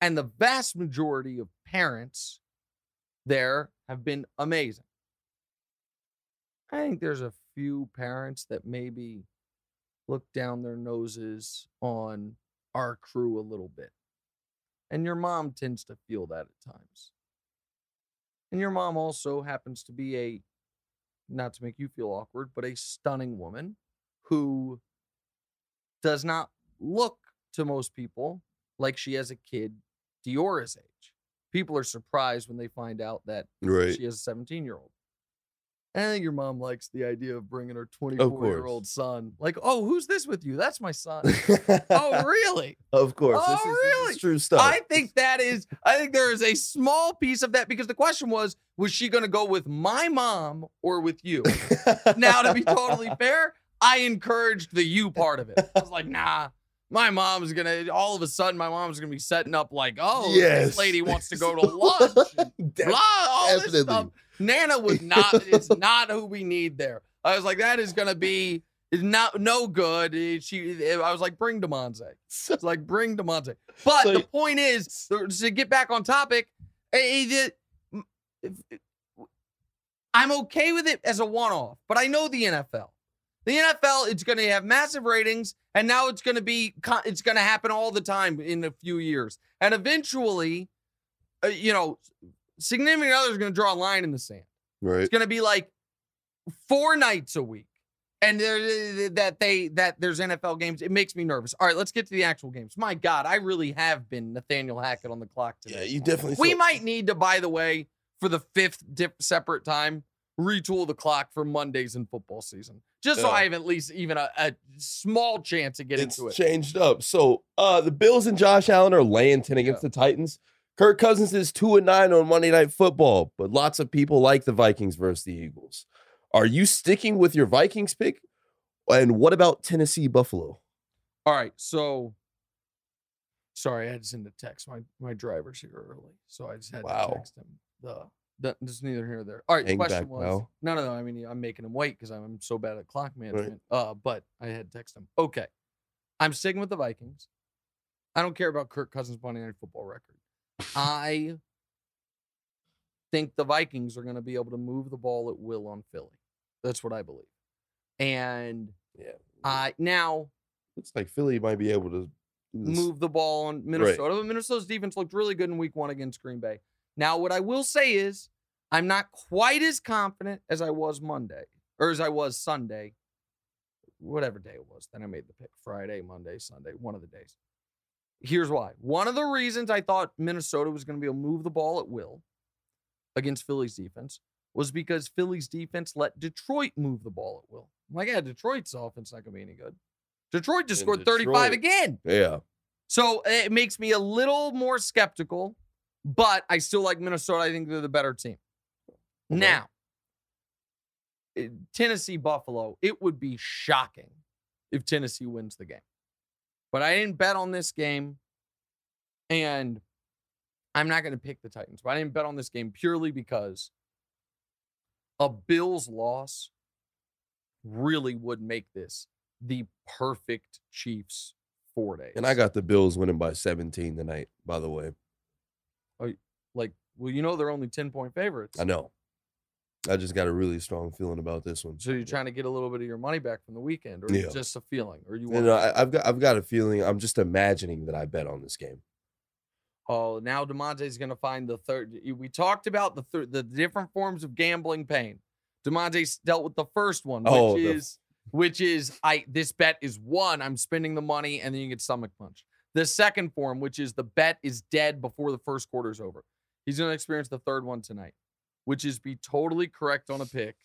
And the vast majority of parents there have been amazing. I think there's a few parents that maybe look down their noses on our crew a little bit. And your mom tends to feel that at times. And your mom also happens to be a, not to make you feel awkward, but a stunning woman who does not look to most people like she has a kid Diora's age. People are surprised when they find out that Right. she has a 17 year old. And I think your mom likes the idea of bringing her 24 year old son. Like, oh, who's this with you? That's my son. oh, really? Of course. Oh, this, is, this really? is true stuff. I think that is, I think there is a small piece of that because the question was, was she going to go with my mom or with you? now, to be totally fair, I encouraged the you part of it. I was like, nah, my mom's gonna all of a sudden my mom's gonna be setting up like, oh, Yes. this lady wants to go to lunch. blah, all this stuff. Nana was not is not who we need there. I was like, that is gonna be is not no good. Eh, She I was like, bring Demonze. It's like bring Demonte. But So- the point is, to get back on topic, eh, I'm okay with it as a one-off, but I know the NFL. The NFL, it's going to have massive ratings, and now it's going to be, it's going to happen all the time in a few years. And eventually, uh, you know, significant others are going to draw a line in the sand. Right. It's going to be like four nights a week, and there, that they that there's NFL games. It makes me nervous. All right, let's get to the actual games. My God, I really have been Nathaniel Hackett on the clock today. Yeah, you definitely. We saw- might need to, by the way, for the fifth dip separate time, retool the clock for Mondays in football season, just so Yeah. I have at least even a, a small chance to get into it. changed up. So uh the Bills and Josh Allen are laying 10 against the Titans. Kirk Cousins is two and nine on Monday Night Football, but lots of people like the Vikings versus the Eagles. Are you sticking with your Vikings pick? And what about Tennessee Buffalo? All right, so sorry, I had to send a text. My my driver's here early, so I just had Wow. to text him. The that is neither here nor there. All right, Hang question back, was pal. no, no, no. I mean, I'm making him wait because I'm so bad at clock management. Uh, but I had to text him. Okay, I'm sticking with the Vikings. I don't care about Kirk Cousins' Monday Night Football record. I think the Vikings are going to be able to move the ball at will on Philly. That's what I believe. And Yeah. I now Looks like Philly might be able to move the ball on Minnesota. But Minnesota's defense looked really good in week one against Green Bay. Now, what I will say is I'm not quite as confident as I was Monday or as I was Sunday, whatever day it was. Then I made the pick Friday, Monday, Sunday, one of the days. Here's why. One of the reasons I thought Minnesota was going to be able to move the ball at will against Philly's defense was because Philly's defense let Detroit move the ball at will. I'm like, yeah, Detroit's offense not going to be any good. Detroit just And scored 35 again. Yeah. So it makes me a little more skeptical, but I still like Minnesota. I think they're the better team. Now, eh, Tennessee Buffalo, it would be shocking if Tennessee wins the game. But I didn't bet on this game, and I'm not going to pick the Titans. But I didn't bet on this game purely because a Bills loss really would make this the perfect Chiefs four days. And I got the Bills winning by 17 tonight, by the way. like, well, you know they're only 10 point favorites. I know. I just got a really strong feeling about this one. So you're trying to get a little bit of your money back from the weekend, or Yeah. just a feeling, or you And want? uh, I, I've got I've got a feeling I'm just imagining that I bet on this game. oh, now Demonte's going to find the third. We talked about the the different forms of gambling pain. Demonte's dealt with the first one, which Oh, the- is which is I this bet is one. I'm spending the money, and then you get stomach punch. The second form, which is the bet is dead before the first quarter's over. He's going to experience the third one tonight, which is be totally correct on a pick.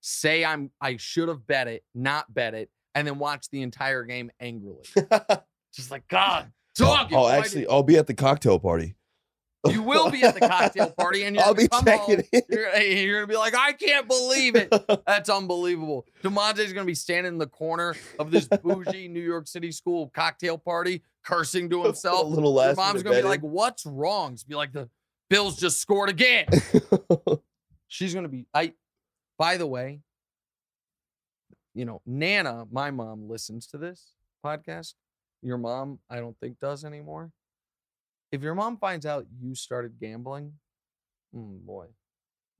Say I'm I should have bet it, not bet it, and then watch the entire game angrily. Just like God, dog. I'll actually I'll be at the cocktail party. you will be at the cocktail party, and you're I'll be checking home. You're, you're gonna be like, I can't believe it. That's unbelievable. Demonte's gonna be standing in the corner of this bougie New York City school cocktail party, cursing to himself. a little Your last mom's gonna be like, "What's wrong?" Be like, "The Bills just scored again." She's gonna be. I. By the way, you know, Nana, my mom listens to this podcast. Your mom, I don't think does anymore. If your mom finds out you started gambling, mm, boy,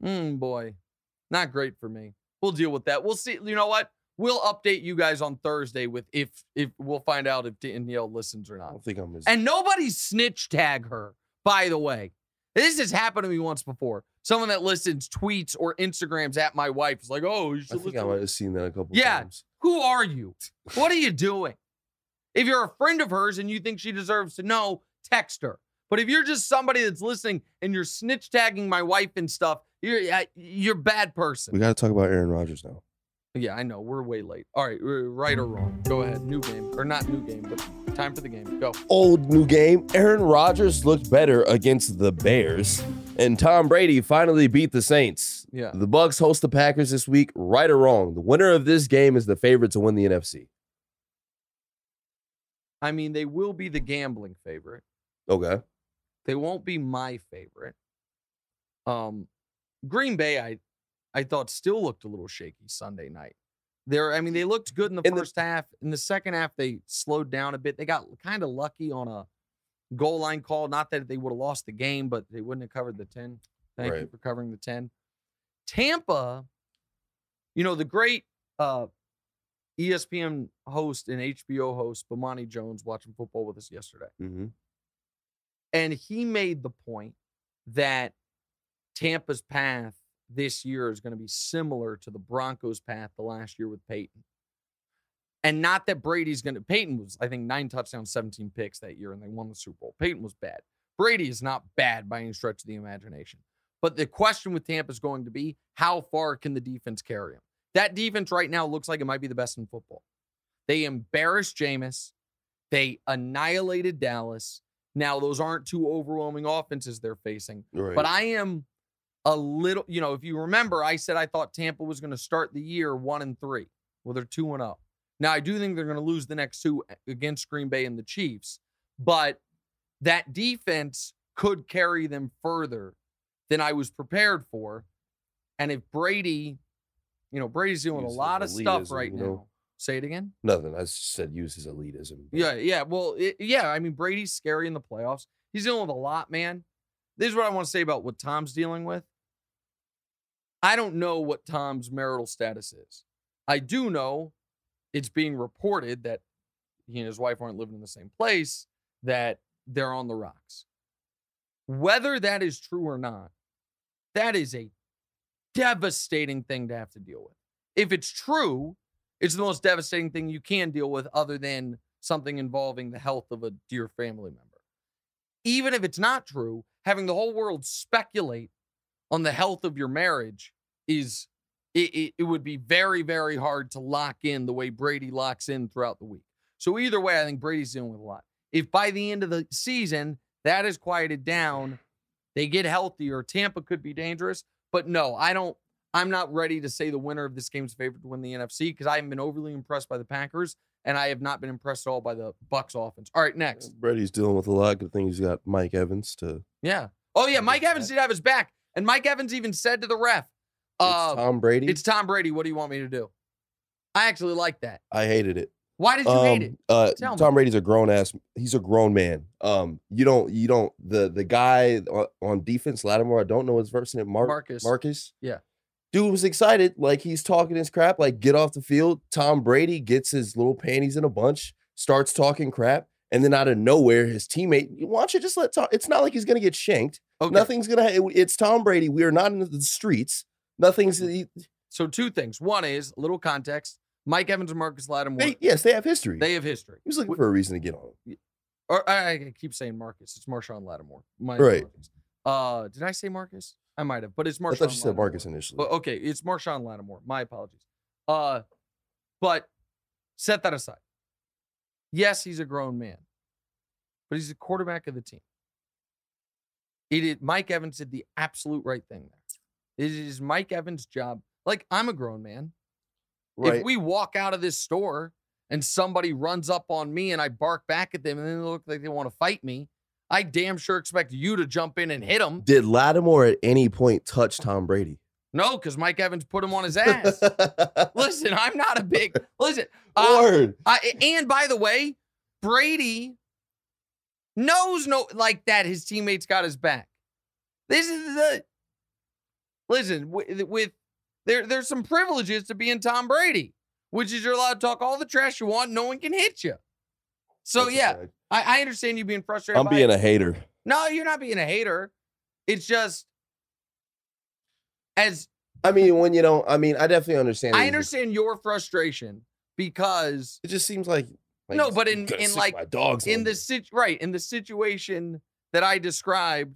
mm, boy, not great for me. We'll deal with that. We'll see. You know what? We'll update you guys on Thursday with if if we'll find out if Danielle listens or I not. don't think I'm as And nobody snitch tag her, by the way. This has happened to me once before. Someone that listens tweets or Instagrams at my wife is like, oh, you I think listen. I might have seen that a couple Yeah. times. Yeah. Who are you? What are you doing? If you're a friend of hers and you think she deserves to know, text her. But if you're just somebody that's listening and you're snitch tagging my wife and stuff, you're uh, you're a bad person. We got to talk about Aaron Rodgers now. Yeah, I know. We're way late. All right, right or wrong. Go ahead. New game or not new game, but time for the game. Go. Old new game. Aaron Rodgers looked better against the Bears, and Tom Brady finally beat the Saints. Yeah. The Bucks host the Packers this week. Right or wrong, the winner of this game is the favorite to win the NFC. I mean, they will be the gambling favorite. Okay. They won't be my favorite. Um, Green Bay, I I thought still looked a little shaky Sunday night. There, I mean, they looked good in the In the- first half. In the second half, they slowed down a bit. They got kind of lucky on a goal line call. Not that they would have lost the game, but they wouldn't have covered the 10. Thank you for covering the 10. Tampa, you know, the great uh, ESPN host and HBO host Bomani Jones watching football with us yesterday. hmm And he made the point that Tampa's path this year is going to be similar to the Broncos' path the last year with Peyton. And not that Brady's going to, Peyton was, I think, nine touchdowns, 17 picks that year, and they won the Super Bowl. Peyton was bad. Brady is not bad by any stretch of the imagination. But the question with Tampa is going to be how far can the defense carry him? That defense right now looks like it might be the best in football. They embarrassed Jameis. They annihilated Dallas. Now, those aren't two overwhelming offenses they're facing. Right. But I am a little, you know, if you remember, I said I thought Tampa was going to start the year one and three. Well, they're two and up. Now, I do think they're going to lose the next two against Green Bay and the Chiefs, but that defense could carry them further than I was prepared for. And if Brady, you know, Brady's doing a lot of stuff right you now. Say it again. Nothing. I said use his elitism. Yeah, yeah. Well, it, yeah. I mean, Brady's scary in the playoffs. He's dealing with a lot, man. This is what I want to say about what Tom's dealing with. I don't know what Tom's marital status is. I do know it's being reported that he and his wife aren't living in the same place, that they're on the rocks. Whether that is true or not, that is a devastating thing to have to deal with. If it's true, it's the most devastating thing you can deal with, other than something involving the health of a dear family member. Even if it's not true, having the whole world speculate on the health of your marriage is it, it, it would be very, very hard to lock in the way Brady locks in throughout the week. So either way, I think Brady's dealing with a lot. If by the end of the season that is quieted down, they get healthier, Tampa could be dangerous. But no, I don't. I'm not ready to say the winner of this game's favorite to win the NFC because I haven't been overly impressed by the Packers, and I have not been impressed at all by the Bucks offense. All right, next. Brady's dealing with a lot. Good thing he's got Mike Evans to. Yeah. Oh Yeah, Mike Evans did have his back, and Mike Evans even said to the ref, uh, it's Tom Brady. "It's Tom Brady. What do you want me to do?" I actually like that. I hated it. Why did you hate it? Um, Uh, Tom Brady's a grown ass. He's a grown man. Um, you don't, you don't. The the guy on, on defense, Lattimore. I don't know his first name. Mar- Marcus. Marcus. Yeah. Dude was excited, like he's talking his crap, like get off the field. Tom Brady gets his little panties in a bunch, starts talking crap, and then out of nowhere, his teammate. Why don't you just let Tom? It's not like he's gonna get shanked. Okay. Nothing's gonna. ha- It's Tom Brady. We are not in the streets. Nothing's. So two things. One is a little context. Mike Evans and Marcus Lattimore. They, yes, they have history. They have history. he was looking for a reason to get on. Or I, I keep saying Marcus. It's Marshon Lattimore. My Right. Uh, did I say Marcus? I might have, but it's Marshon. I thought you said Lattimore. Marcus initially. But okay, it's Marshon Lattimore. My apologies. Uh, but set that aside. Yes, he's a grown man, but he's the quarterback of the team. It is Mike Evans did the absolute right thing there. It is Mike Evans' job. Like I'm a grown man. right. If we walk out of this store and somebody runs up on me and I bark back at them and they look like they want to fight me, I damn sure expect you to jump in and hit them. Did Lattimore at any point touch oh. Tom Brady? No, because Mike Evans put him on his ass. listen, I'm not a big listen. uh, Word. I, and by the way, Brady knows no like that his teammates got his back. This is the listen with, with there. There's some privileges to being Tom Brady, which is you're allowed to talk all the trash you want. No one can hit you. So That's yeah. I, I understand you being frustrated. I'm being it. a hater. no. You're not being a hater. It's just as I mean, when you don't, I mean, I definitely understand. I understand your frustration because It just seems like, like No, but in- in, like, my dogs in the sit right in the situation that I described,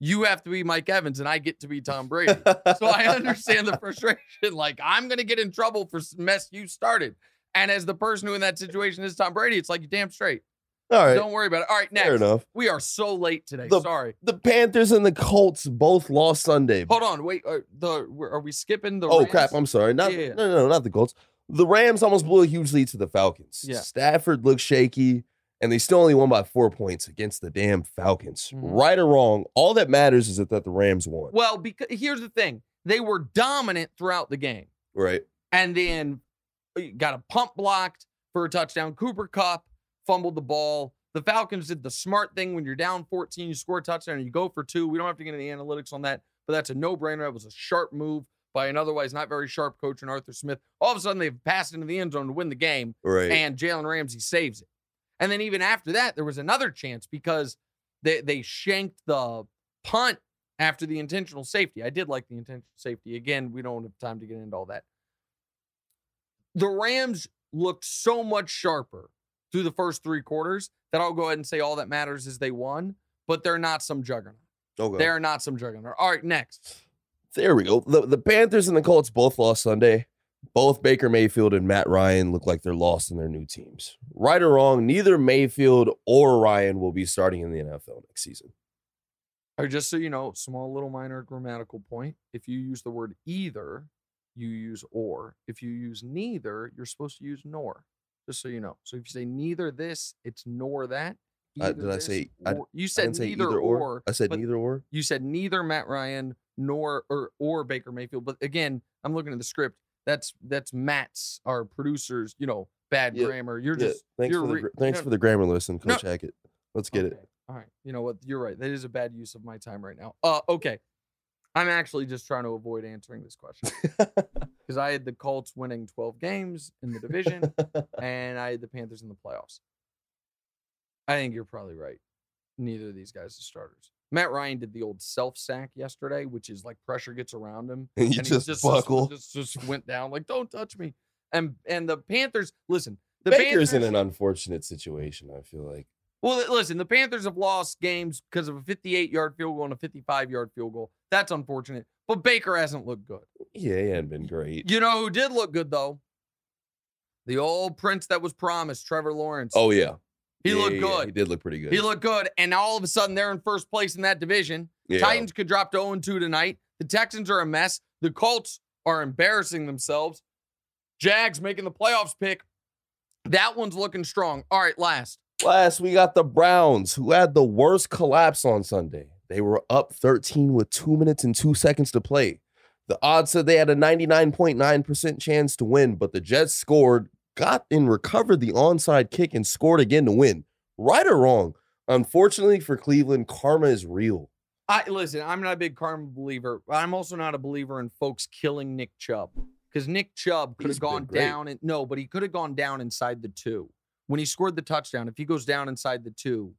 you have to be Mike Evans and I get to be Tom Brady. so I understand the frustration. Like I'm gonna get in trouble for mess you started. And as the person who in that situation is Tom Brady, it's like damn straight. All right, Don't worry about it. All right, fair enough. We are so late today. The- Sorry. The Panthers and the Colts both lost Sunday. Hold on. Wait. Are, the are we skipping the? oh Rams? crap! I'm sorry. Not Yeah. no, no, no, not the Colts. The Rams almost blew a huge lead to the Falcons. Yeah. Stafford looked shaky, and they still only won by four points against the damn Falcons. Mhm. Right or wrong, all that matters is that, that the Rams won. Well, because here's the thing: they were dominant throughout the game. Right. and then uh, got a pump blocked for a touchdown. Cooper Kupp fumbled the ball. The Falcons did the smart thing when you're down 14, you score a touchdown and you go for two. We don't have to get into the analytics on that, but that's a no brainer. It was a sharp move by an otherwise not very sharp coach in Arthur Smith. All of a sudden, they've passed into the end zone to win the game, Right. and Jalen Ramsey saves it. And then even after that, there was another chance because they they shanked the punt after the intentional safety. I did like the intentional safety. Again, we don't have time to get into all that. The Rams looked so much sharper through the first three quarters that I'll go ahead and say all that matters is they won, but they're not some juggernaut. okay. They're not some juggernaut. All right, next. There we go. The, the Panthers and the Colts both lost Sunday. Both Baker Mayfield and Matt Ryan look like they're lost in their new teams. Right or wrong, neither Mayfield or Ryan will be starting in the NFL next season. Or just so you know, small little minor grammatical point. If you use the word either, you use or. If you use neither, you're supposed to use nor. Just so you know. So if you say neither this, it's nor that. Uh, did I say- I- you said neither either or. or. I said neither or. You said neither Matt Ryan nor or or Baker Mayfield. But again, I'm looking at the script. That's that's Matt's our producers. You know, bad Yeah, grammar. You're Yeah, just thanks you're for the re- thanks no, for the grammar lesson, No. Coach Hackett. Let's get Okay. All right. You know what? You're right. That is a bad use of my time right now. Uh, okay. I'm actually just trying to avoid answering this question because I had the Colts winning 12 games in the division and I had the Panthers in the playoffs. I think you're probably right. Neither of these guys are starters. Matt Ryan did the old self sack yesterday, which is like pressure gets around him And you he just buckle. Just, just went down like don't touch me. And and the Panthers, listen, the Baker's Panthers, in an unfortunate situation. I feel like. well, listen, the Panthers have lost games because of a 58 yard field goal and a 55 yard field goal. That's unfortunate. But Baker hasn't looked good. Yeah, he hadn't been great. You know who did look good though? The old prince that was promised, Trevor Lawrence. Oh yeah, he Yeah, looked yeah, yeah, good. He did look pretty good. He looked good. And now all of a sudden they're in first place in that division. yeah. Titans could drop to 0 2 tonight. The Texans are a mess. The Colts are embarrassing themselves. Jags making the playoffs pick. That one's looking strong. All right, last. Last, we got the Browns, who had the worst collapse on Sunday. They were up 13 with two minutes and two seconds to play. The odds said they had a 99.9% chance to win, but the Jets scored, got and recovered the onside kick, and scored again to win. Right or wrong? Unfortunately for Cleveland, karma is real. I listen, I'm not a big karma believer. but I'm also not a believer in folks killing Nick Chubb. Because Nick Chubb could have gone down and no, but he could have gone down inside the two. When he scored the touchdown, if he goes down inside the two,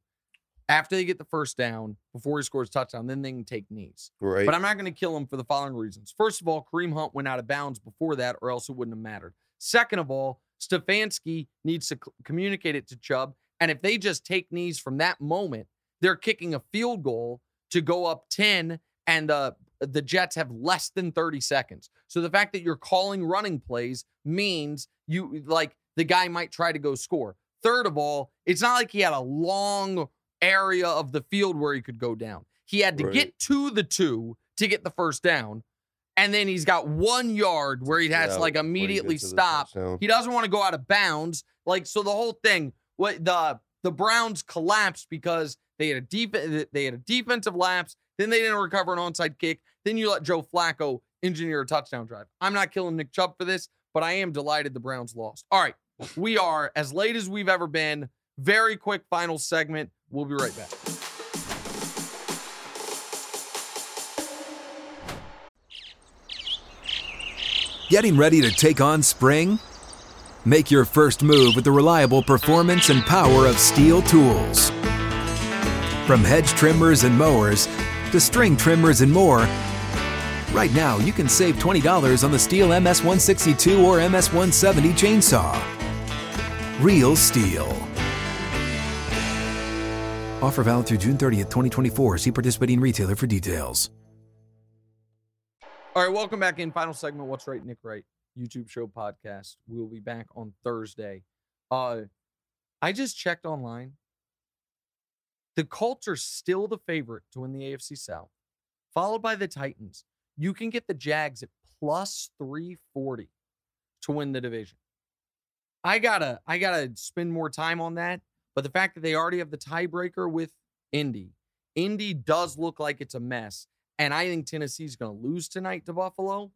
after they get the first down, before he scores a touchdown, then they can take knees. Right? But I'm not going to kill him for the following reasons. First of all, Kareem Hunt went out of bounds before that, or else it wouldn't have mattered. Second of all, Stefanski needs to c- communicate it to Chubb. And if they just take knees from that moment, they're kicking a field goal to go up 10, and uh, the Jets have less than 30 seconds. So the fact that you're calling running plays means you like the guy might try to go score. Third of all, it's not like he had a long area of the field where he could go down. He had to Right. get to the two to get the first down. And then he's got one yard where he has Yeah, to like he immediately to stop. He doesn't want to go out of bounds. Like so, the whole thing. What the the Browns collapsed because they had a deep they had a defensive lapse. Then they didn't recover an onside kick. Then you let Joe Flacco engineer a touchdown drive. I'm not killing Nick Chubb for this, but I am delighted the Browns lost. All right, we are as late as we've ever been. Very quick final segment. We'll be right back. Getting ready to take on spring? Make your first move with the reliable performance and power of STIHL tools. From hedge trimmers and mowers to string trimmers and more, right now you can save $20 on the STIHL MS162 or MS170 chainsaw. Real STIHL. Offer valid through June 30th, 2024. See participating retailer for details. All right, welcome back in. Final segment. What's right, Nick? Right. YouTube show podcast. We will be back on Thursday. Uh, I just checked online. The Colts are still the favorite to win the AFC South, followed by the Titans. You can get the Jags at plus 340 to win the division. I gotta, I gotta spend more time on that. But the fact that they already have the tiebreaker with Indy, Indy does look like it's a mess. And I think Tennessee's gonna lose tonight to Buffalo.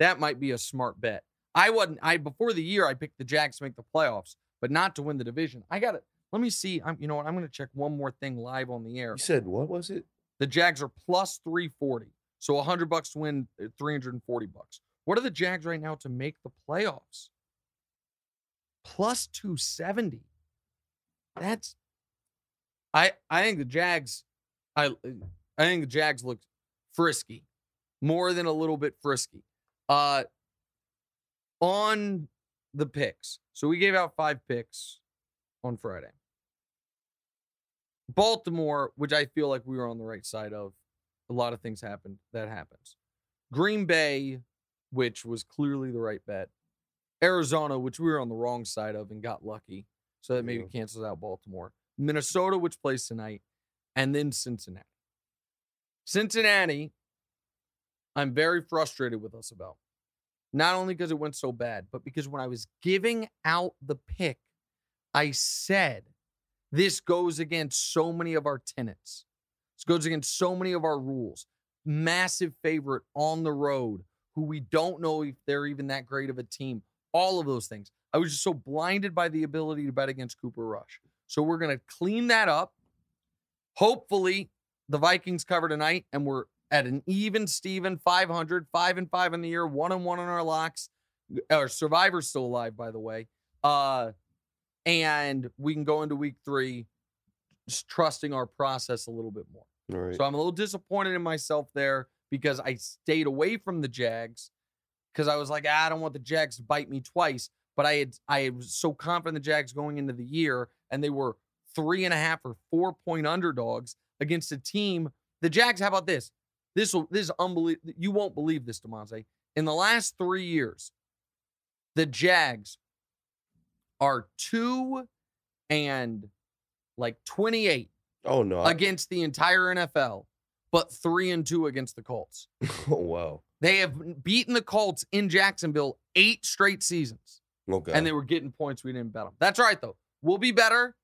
That might be a smart bet. I wasn't, I before the year, I picked the Jags to make the playoffs, but not to win the division. I got it. let me see. I'm you know what? I'm gonna check one more thing live on the air. You said what was it? The Jags are plus 340. So 100 bucks to win, uh, 340 bucks. What are the Jags right now to make the playoffs? Plus 270. That's I I think the Jags I I think the Jags look frisky. More than a little bit frisky. Uh on the picks. So we gave out 5 picks on Friday. Baltimore, which I feel like we were on the right side of. A lot of things happened. That happens. Green Bay, which was clearly the right bet. Arizona, which we were on the wrong side of and got lucky. So that maybe Yeah. cancels out Baltimore. Minnesota, which plays tonight, and then Cincinnati. Cincinnati, I'm very frustrated with us about. Not only because it went so bad, but because when I was giving out the pick, I said this goes against so many of our tenets. This goes against so many of our rules. Massive favorite on the road, who we don't know if they're even that great of a team. All of those things. I was just so blinded by the ability to bet against Cooper Rush. So we're going to clean that up. Hopefully, the Vikings cover tonight, and we're at an even Steven 500, 5 and 5 in the year, 1 and 1 on our locks. Our survivor's still alive, by the way. Uh, and we can go into week three just trusting our process a little bit more. All right. So I'm a little disappointed in myself there because I stayed away from the Jags because I was like, ah, I don't want the Jags to bite me twice. But I had I was so confident the Jags going into the year, and they were three and a half or four point underdogs against a team. The Jags, how about this? This will this is unbelievable. You won't believe this, Demonte. In the last three years, the Jags are two and like 28 oh no. Against the entire NFL, but three and two against the Colts. oh wow. They have beaten the Colts in Jacksonville eight straight seasons, Okay. and they were getting points. We didn't bet them. That's right, though. We'll be better.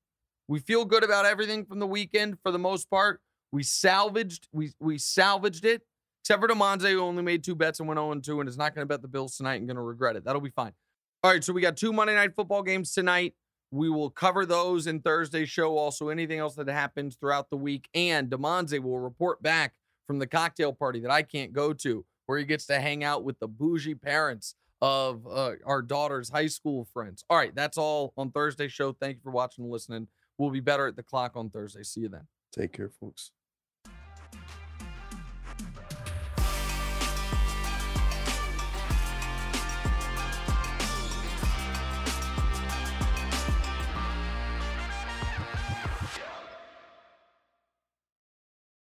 We feel good about everything from the weekend for the most part. We salvaged. We we salvaged it, except for Demonze, who only made two bets and went 0 2 and is not going to bet the Bills tonight and going to regret it. That'll be fine. All right, so we got two Monday night football games tonight. We will cover those in Thursday's show. Also, anything else that happens throughout the week. And Demonze will report back from the cocktail party that I can't go to, where he gets to hang out with the bougie parents of uh, our daughter's high school friends. All right, that's all on Thursday show. Thank you for watching and listening. We'll be better at the clock on Thursday. See you then. Take care, folks.